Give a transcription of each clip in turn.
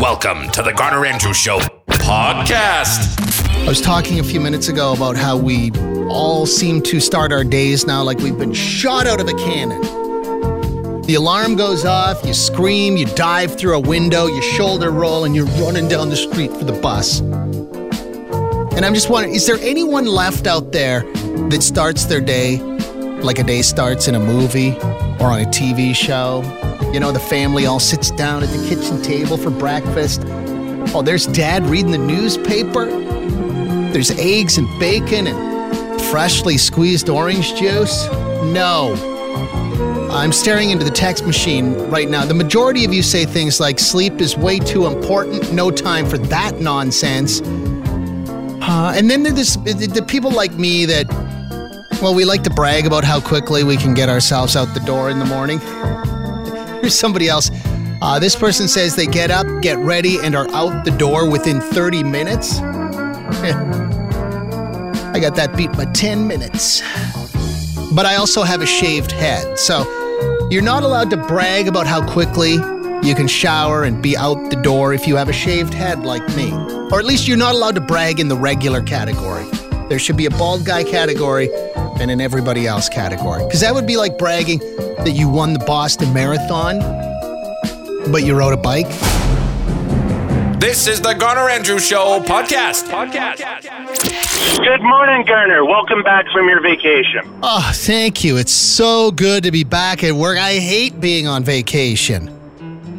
Welcome to the Garner Andrews Show podcast. I was talking a few minutes ago about how we all seem to start our days now like we've been shot out of a cannon. The alarm goes off, you scream, you dive through a window, you shoulder roll, and you're running down the street for the bus. And I'm just wondering is there anyone left out there that starts their day like a day starts in a movie or on a TV show? You know, the family all sits down at the kitchen table for breakfast. Oh, there's dad reading the newspaper. There's eggs and bacon and freshly squeezed orange juice. No. I'm staring into the text machine right now. The majority of you say things like sleep is way too important, no time for that nonsense. Uh, and then there's the, the people like me that, well, we like to brag about how quickly we can get ourselves out the door in the morning. Here's somebody else. Uh, this person says they get up, get ready, and are out the door within 30 minutes. I got that beat by 10 minutes. But I also have a shaved head. So you're not allowed to brag about how quickly you can shower and be out the door if you have a shaved head like me. Or at least you're not allowed to brag in the regular category. There should be a bald guy category and in everybody else category. Because that would be like bragging that you won the Boston Marathon, but you rode a bike. This is the Garner Andrews Show podcast. Podcast. Good morning, Garner. Welcome back from your vacation. Oh, thank you. It's so good to be back at work. I hate being on vacation.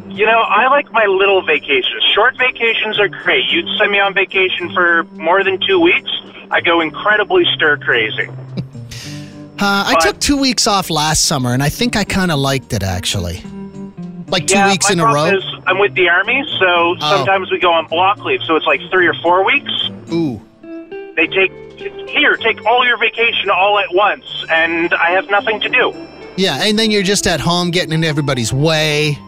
You know, I like my little vacations. Short vacations are great. You'd send me on vacation for more than two weeks, I go incredibly stir crazy. Uh, I took two weeks off last summer, and I think I kind of liked it actually. Like two yeah, weeks my in a row. problem Is I'm with the army, so sometimes we go on block leave. So it's like three or four weeks. Ooh. They take here, take all your vacation all at once, and I have nothing to do. Yeah, and then you're just at home getting in everybody's way.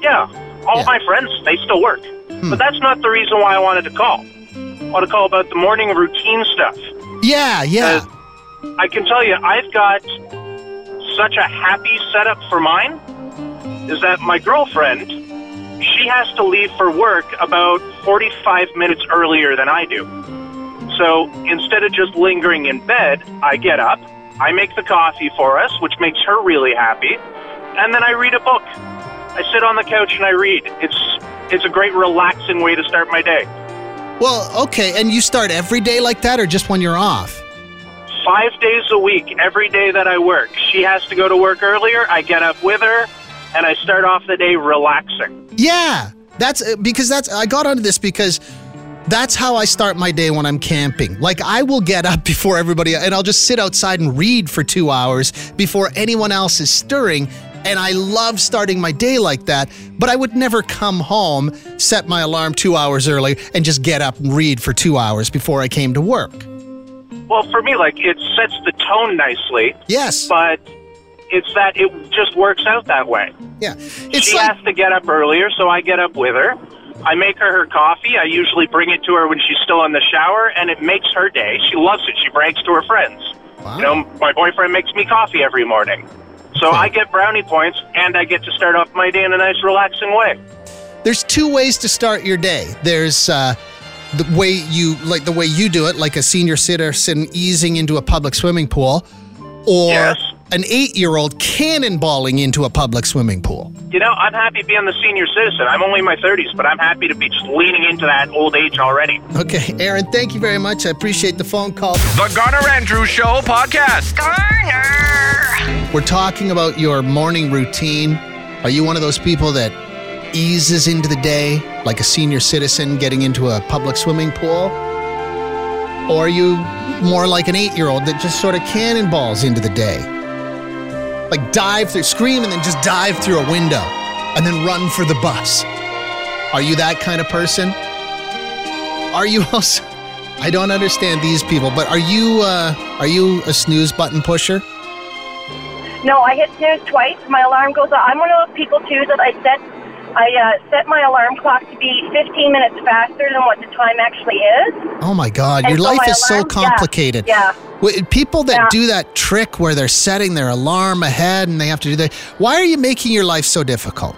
Yeah, all Yeah. my friends they still work, but that's not the reason why I wanted to call. I want to call about the morning routine stuff. Yeah, yeah. I can tell you, I've got such a happy setup for mine. Is that my girlfriend? She has to leave for work about 45 minutes earlier than I do. So instead of just lingering in bed, I get up, I make the coffee for us, which makes her really happy, and then I read a book. I sit on the couch and I read. It's it's a great relaxing way to start my day. Well, okay, and you start every day like that, or just when you're off? Five days a week, every day that I work. She has to go to work earlier. I get up with her, and I start off the day relaxing. Yeah, that's uh, because that's I got onto this because that's how I start my day when I'm camping. Like I will get up before everybody and I'll just sit outside and read for 2 hours before anyone else is stirring. And I love starting my day like that, but I would never come home, set my alarm 2 hours early and just get up and read for 2 hours before I came to work. Well, for me, like it sets the tone nicely, Yes. but it's that it just works out that way. Yeah. It's she like has to get up earlier, so I get up with her. I make her her coffee. I usually bring it to her when she's still in the shower, and it makes her day. She loves it. She brags to her friends. Wow. You know, my boyfriend makes me coffee every morning. So I get brownie points, and I get to start off my day in a nice, relaxing way. there's two ways to start your day. There's uh, the way you like the way you do it, like a senior citizen easing into a public swimming pool, or Yes. an eight-year-old cannonballing into a public swimming pool. You know, I'm happy being the senior citizen. I'm only in my 30s, but I'm happy to be just leaning into that old age already. Okay, Aaron, thank you very much. I appreciate the phone call. The Garner Andrews Show podcast. Garner. We're talking about your morning routine. Are you one of those people that eases into the day like a senior citizen getting into a public swimming pool? Or are you more like an eight year old that just sort of cannonballs into the day? Like dive through, scream, and then just dive through a window and then run for the bus. Are you that kind of person? Are you also. I don't understand these people, but are you uh, are you a snooze button pusher? No, I hit snooze twice. My alarm goes off. I'm one of those people too that I set I uh, set my alarm clock to be 15 minutes faster than what the time actually is. Oh my God, And your so life is so alarm- yeah, complicated. yeah. Wait, People that Yeah. do that trick where they're setting their alarm ahead and they have to do that. Why are you making your life so difficult?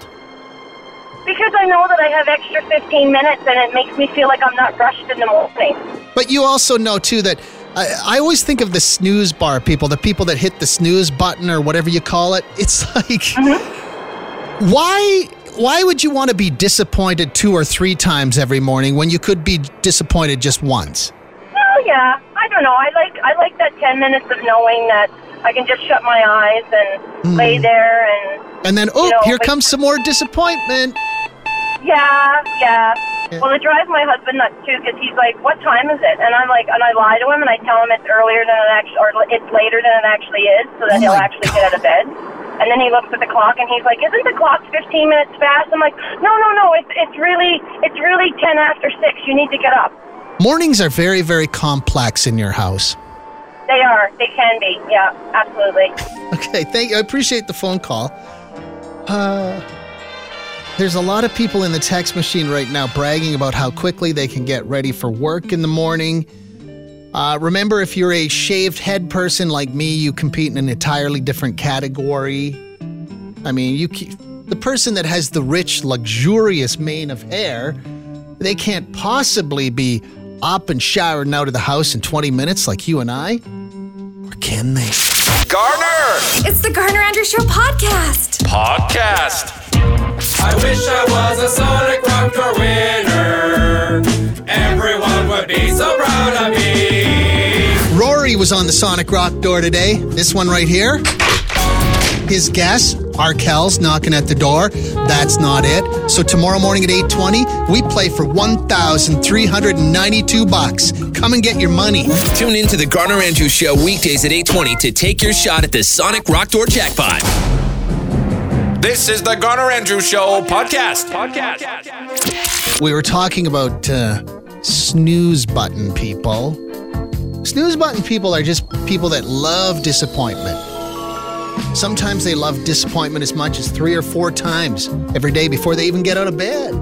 Because I know that I have extra 15 minutes and it makes me feel like I'm not rushed in the morning. But you also know too that I, I always think of the snooze bar people, the people that hit the snooze button or whatever you call it. It's like, why why would you want to be disappointed two or three times every morning when you could be disappointed just once? Well, yeah, I don't know. I like I like that 10 minutes of knowing that I can just shut my eyes and hmm. lay there and And then, oh, know, here like- comes some more disappointment. yeah, yeah. Yeah. Well, it drives my husband nuts too because he's like, "What time is it?" And I'm like, and I lie to him and I tell him it's earlier than it actually, or it's later than it actually is, so that Oh he'll actually get out of bed. And then he looks at the clock and he's like, "Isn't the clock 15 minutes fast?" I'm like, "No, no, no. It's it's really it's really 10 after six. You need to get up." Mornings are very, very complex in your house. They are. They can be. Yeah, absolutely. Okay, thank you. I appreciate the phone call. Uh, there's a lot of people in the text machine right now bragging about how quickly they can get ready for work in the morning. Uh, remember, if you're a shaved head person like me, you compete in an entirely different category. I mean, you ke- the person that has the rich, luxurious mane of hair, they can't possibly be up and showered out of the house in 20 minutes like you and I. Or can they? Garner It's the Garner Andrews Show podcast. Podcast. I wish I was a Sonic Rocker winner. Me. Rory was on the Sonic Rock door today. This one right here. His guess, Arkell's knocking at the door. That's not it. So tomorrow morning at 8:20, we play for 1,392 bucks. Come and get your money. Tune in to the Garner Andrews Show weekdays at 820 to take your shot at the Sonic Rock Door Jackpot. This is the Garner Andrews Show podcast. Podcast. We were talking about uh, snooze button people. Snooze button people are just people that love disappointment. Sometimes they love disappointment as much as three or four times every day before they even get out of bed.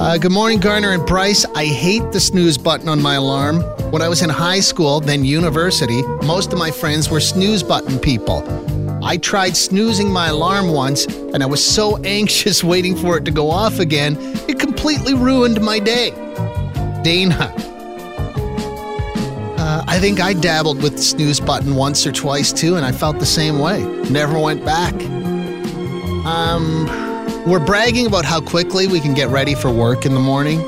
Uh, good morning, Garner and Bryce. I hate the snooze button on my alarm. When I was in high school, then university, most of my friends were snooze button people. I tried snoozing my alarm once, and I was so anxious waiting for it to go off again, it completely ruined my day. Dana. I think I dabbled with the snooze button once or twice too, and I felt the same way. Never went back. Um, we're bragging about how quickly we can get ready for work in the morning.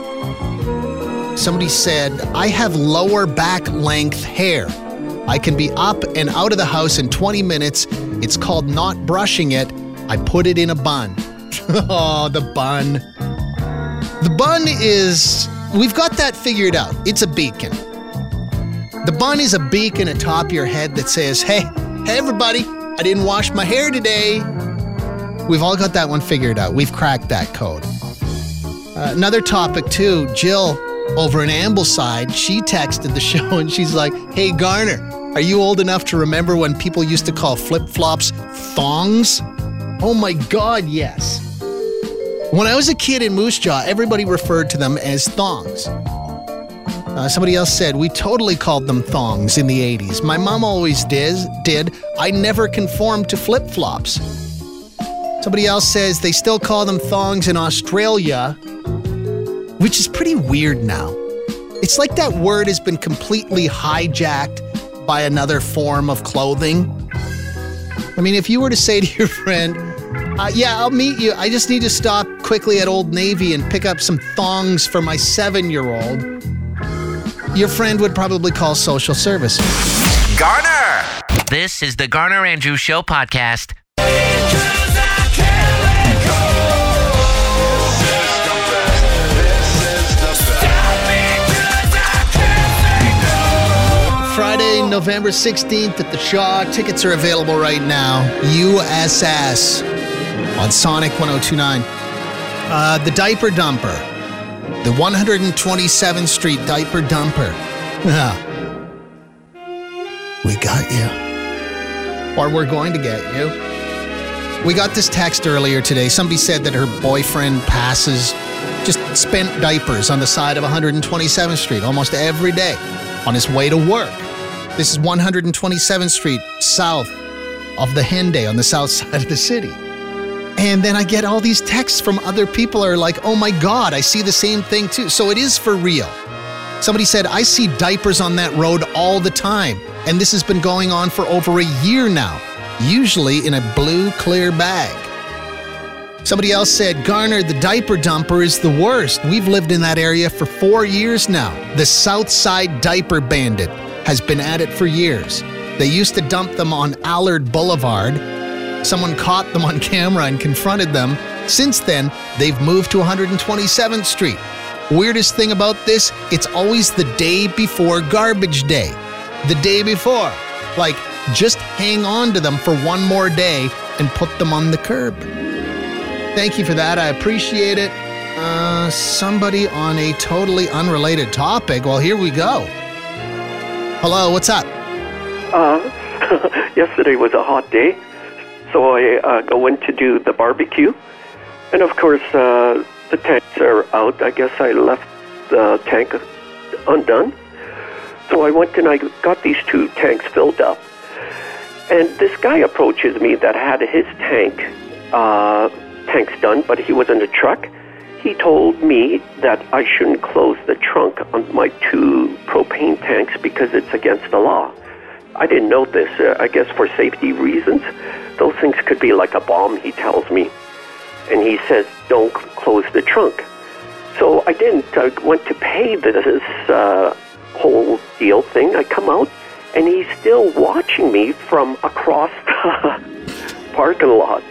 Somebody said, I have lower back length hair. I can be up and out of the house in 20 minutes. It's called not brushing it. I put it in a bun. oh, the bun. The bun is, we've got that figured out. It's a beacon. The bun is a beacon atop your head that says, hey, hey, everybody, I didn't wash my hair today. We've all got that one figured out. We've cracked that code. Uh, another topic, too. Jill over in Ambleside, she texted the show and she's like, hey, Garner, are you old enough to remember when people used to call flip flops thongs? Oh my God, yes. When I was a kid in Moose Jaw, everybody referred to them as thongs. Uh, somebody else said we totally called them thongs in the 80s. My mom always did. Did I never conformed to flip flops? Somebody else says they still call them thongs in Australia, which is pretty weird now. It's like that word has been completely hijacked by another form of clothing. I mean, if you were to say to your friend, uh, yeah, I'll meet you. I just need to stop quickly at Old Navy and pick up some thongs for my seven year old. Your friend would probably call social services. Garner. This is the Garner Andrews Show podcast. Friday, November 16th at the Shaw. Tickets are available right now. USS on Sonic 1029. Uh, the Diaper Dumper. The 127th Street Diaper Dumper. Yeah. we got you. Or we're going to get you. We got this text earlier today. Somebody said that her boyfriend passes just spent diapers on the side of 127th Street almost every day on his way to work. This is 127th Street, south of the Henday on the south side of the city. And then I get all these texts from other people are like, oh my God, I see the same thing too. So it is for real. Somebody said, I see diapers on that road all the time. And this has been going on for over a year now, usually in a blue clear bag. Somebody else said, Garner, the diaper dumper is the worst. We've lived in that area for four years now. The South Side Diaper Bandit has been at it for years. They used to dump them on Allard Boulevard. Someone caught them on camera and confronted them. Since then, they've moved to 127th Street. Weirdest thing about this, it's always the day before garbage day. The day before. Like, just hang on to them for one more day and put them on the curb. Thank you for that. I appreciate it. Uh, somebody on a totally unrelated topic. Well, here we go. Hello, what's up? Uh, yesterday was a hot day, so I uh, go in to do the barbecue, and of course uh, the tanks are out. I guess I left the tank undone, so I went and I got these two tanks filled up, and this guy approaches me that had his tank uh, tanks done, but he was in a truck. He told me that I shouldn't close the trunk on my two propane tanks because it's against the law. I didn't know this. Uh, I guess for safety reasons, those things could be like a bomb, he tells me. And he says, don't close the trunk. So I didn't. I went to pay this uh, whole deal thing. I come out, and he's still watching me from across the parking lot.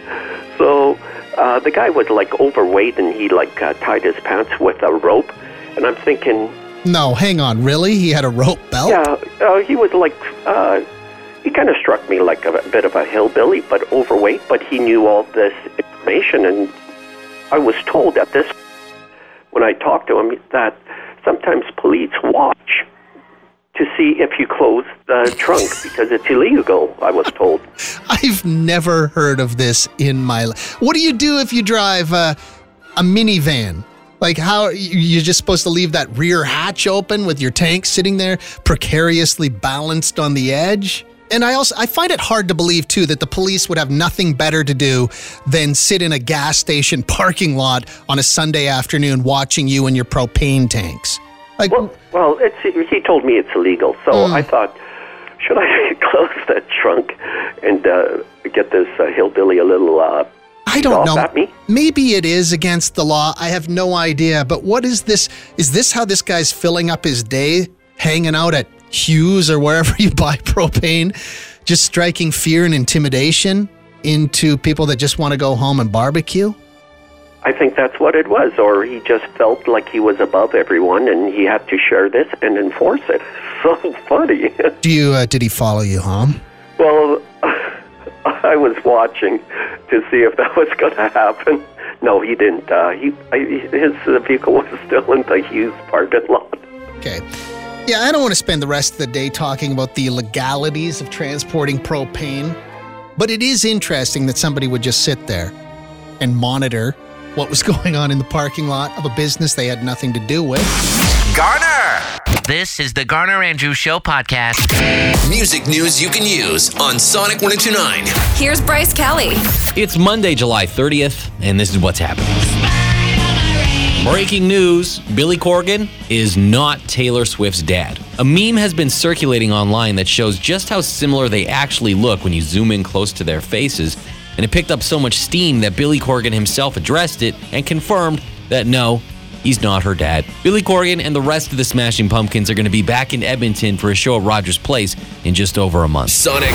So uh, the guy was like overweight, and he like uh, tied his pants with a rope. And I'm thinking, No, hang on. Really? He had a rope belt? yeah, uh, he was like, uh, he kind of struck me like a, a bit of a hillbilly, but overweight. But he knew all this information, and I was told at this, when I talked to him, that sometimes police watch to see if you close the trunk because it's illegal. I was told. I've never heard of this in my life. What do you do if you drive uh, a minivan? Like how you- you're just supposed to leave that rear hatch open with your tank sitting there precariously balanced on the edge? And I also I find it hard to believe too that the police would have nothing better to do than sit in a gas station parking lot on a Sunday afternoon watching you and your propane tanks. Like Well, well, it's he told me it's illegal, so Mm. I thought, should I close that trunk and uh, get this uh, hillbilly a little uh, I don't know. Maybe it is against the law. I have no idea. But what is this? Is this how this guy's filling up his day? Hanging out at Hughes or wherever you buy propane? Just striking fear and intimidation into people that just want to go home and barbecue? I think that's what it was, or he just felt like he was above everyone and he had to share this and enforce it. So funny. Do you? Uh, did he follow you home? well, I was watching to see if that was going to happen. No, he didn't. Uh, he I, his uh, vehicle was still in the Hughes parking lot. Okay. Yeah, I don't want to spend the rest of the day talking about the legalities of transporting propane, but it is interesting that somebody would just sit there and monitor what was going on in the parking lot of a business they had nothing to do with. Garner! This is the Garner Andrews Show podcast. Music news you can use on Sonic 1029. Here's Bryce Kelly. It's Monday, July 30th, and this is what's happening. Breaking news Billy Corgan is not Taylor Swift's dad. A meme has been circulating online that shows just how similar they actually look when you zoom in close to their faces, and it picked up so much steam that Billy Corgan himself addressed it and confirmed that no, he's not her dad. Billy Corgan and the rest of the Smashing Pumpkins are going to be back in Edmonton for a show at Rogers Place in just over a month. Sonic.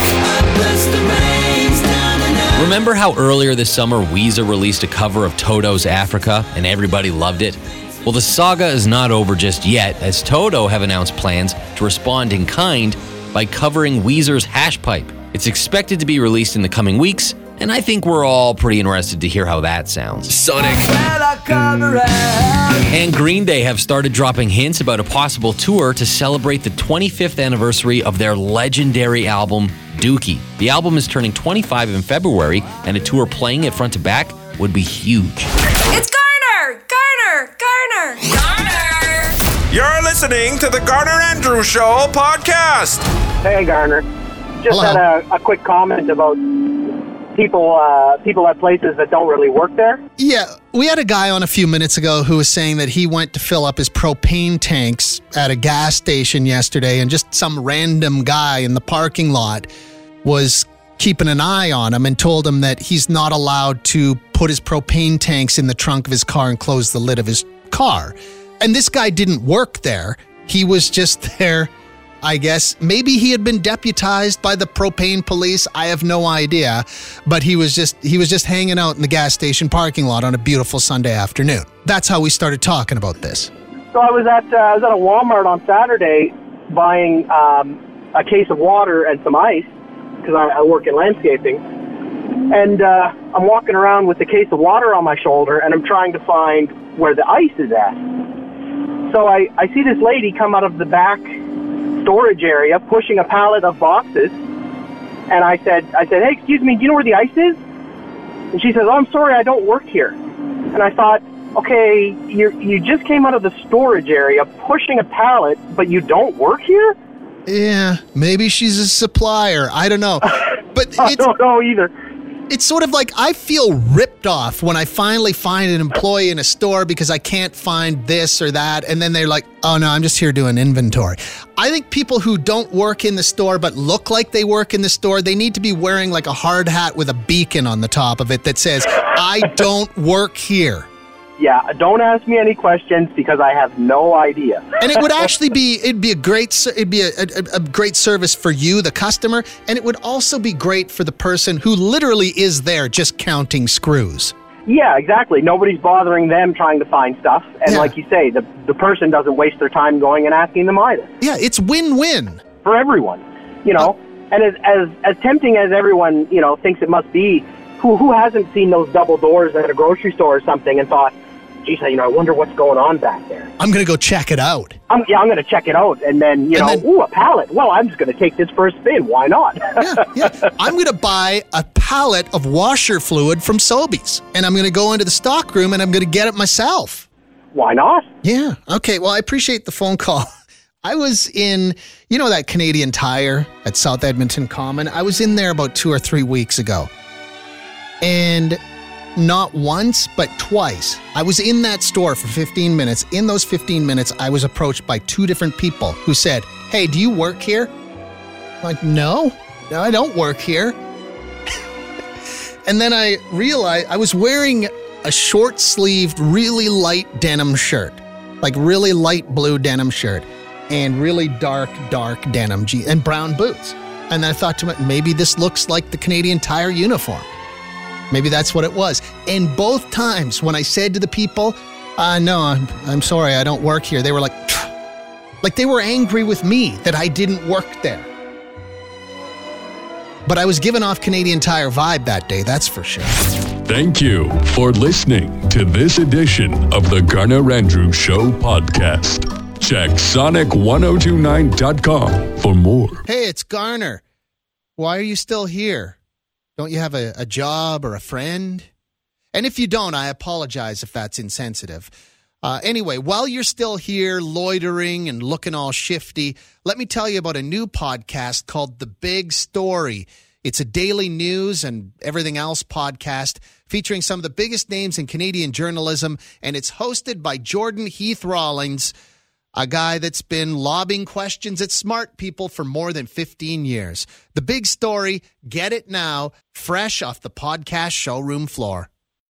Remember how earlier this summer Weezer released a cover of Toto's Africa and everybody loved it? Well, the saga is not over just yet, as Toto have announced plans to respond in kind by covering Weezer's Hash Pipe. It's expected to be released in the coming weeks, and I think we're all pretty interested to hear how that sounds. Sonic. And Green Day have started dropping hints about a possible tour to celebrate the 25th anniversary of their legendary album, Dookie. The album is turning 25 in February, and a tour playing it front to back would be huge. It's Garner! Garner! Garner! Garner! You're listening to the Garner Andrew Show podcast. Hey, Garner. Just Hello. had a, a quick comment about people uh, people at places that don't really work there. Yeah, we had a guy on a few minutes ago who was saying that he went to fill up his propane tanks at a gas station yesterday, and just some random guy in the parking lot was keeping an eye on him and told him that he's not allowed to put his propane tanks in the trunk of his car and close the lid of his car. And this guy didn't work there. He was just there, I guess. Maybe he had been deputized by the propane police. I have no idea. But he was just he was just hanging out in the gas station parking lot on a beautiful Sunday afternoon. That's how we started talking about this. So I was at uh, I was at a Walmart on Saturday buying um, a case of water and some ice because I, I work in landscaping. And uh, I'm walking around with the case of water on my shoulder, and I'm trying to find where the ice is at. So I, I see this lady come out of the back storage area pushing a pallet of boxes. And I said, I said, hey, excuse me, do you know where the ice is? And she says, oh, I'm sorry, I don't work here. And I thought, okay, you you just came out of the storage area pushing a pallet, but you don't work here? Yeah, maybe she's a supplier. I don't know. But I don't know either. It's sort of like I feel ripped off when I finally find an employee in a store because I can't find this or that. And then they're like, oh no, I'm just here doing inventory. I think people who don't work in the store but look like they work in the store, they need to be wearing like a hard hat with a beacon on the top of it that says, I don't work here. Yeah, don't ask me any questions because I have no idea. and it would actually be it'd be a great it'd be a, a, a great service for you the customer and it would also be great for the person who literally is there just counting screws Yeah, exactly. Nobody's bothering them trying to find stuff, and like you say, the the person doesn't waste their time going and asking them either. yeah it's win-win for everyone, you know. Uh, and as as as tempting as everyone you know thinks it must be, who who hasn't seen those double doors at a grocery store or something and thought, geez, you know, I wonder what's going on back there. i'm gonna go check it out I'm, yeah, I'm going to check it out, and then you And know, then- ooh, a pallet. Well, I'm just going to take this for a spin. Why not? yeah, yeah. I'm going to buy a pallet of washer fluid from Sobeys, and I'm going to go into the stock room and I'm going to get it myself. Why not? Yeah. Okay. Well, I appreciate the phone call. I was in, you know, that Canadian Tire at South Edmonton Common. I was in there about two or three weeks ago, and not once, but twice. I was in that store for 15 minutes. In those 15 minutes, I was approached by two different people who said, Hey, do you work here? I'm like, no, no, I don't work here. and then I realized I was wearing a short sleeved, really light denim shirt, like really light blue denim shirt, and really dark, dark denim jeans and brown boots. And then I thought to myself, maybe this looks like the Canadian Tire uniform. Maybe that's what it was. And both times when I said to the people, uh, no, I'm, I'm sorry, I don't work here, they were like, like they were angry with me that I didn't work there. But I was giving off Canadian Tire vibe that day, that's for sure. Thank you for listening to this edition of the Garner Andrew Show podcast. Check sonic1029.com for more. Hey, it's Garner. Why are you still here? Don't you have a, a job or a friend? And if you don't, I apologize if that's insensitive. Uh, anyway, while you're still here loitering and looking all shifty, let me tell you about a new podcast called The Big Story. It's a daily news and everything else podcast featuring some of the biggest names in Canadian journalism, and it's hosted by Jordan Heath Rawlings, a guy that's been lobbing questions at smart people for more than 15 years. The Big Story, get it now, fresh off the podcast showroom floor.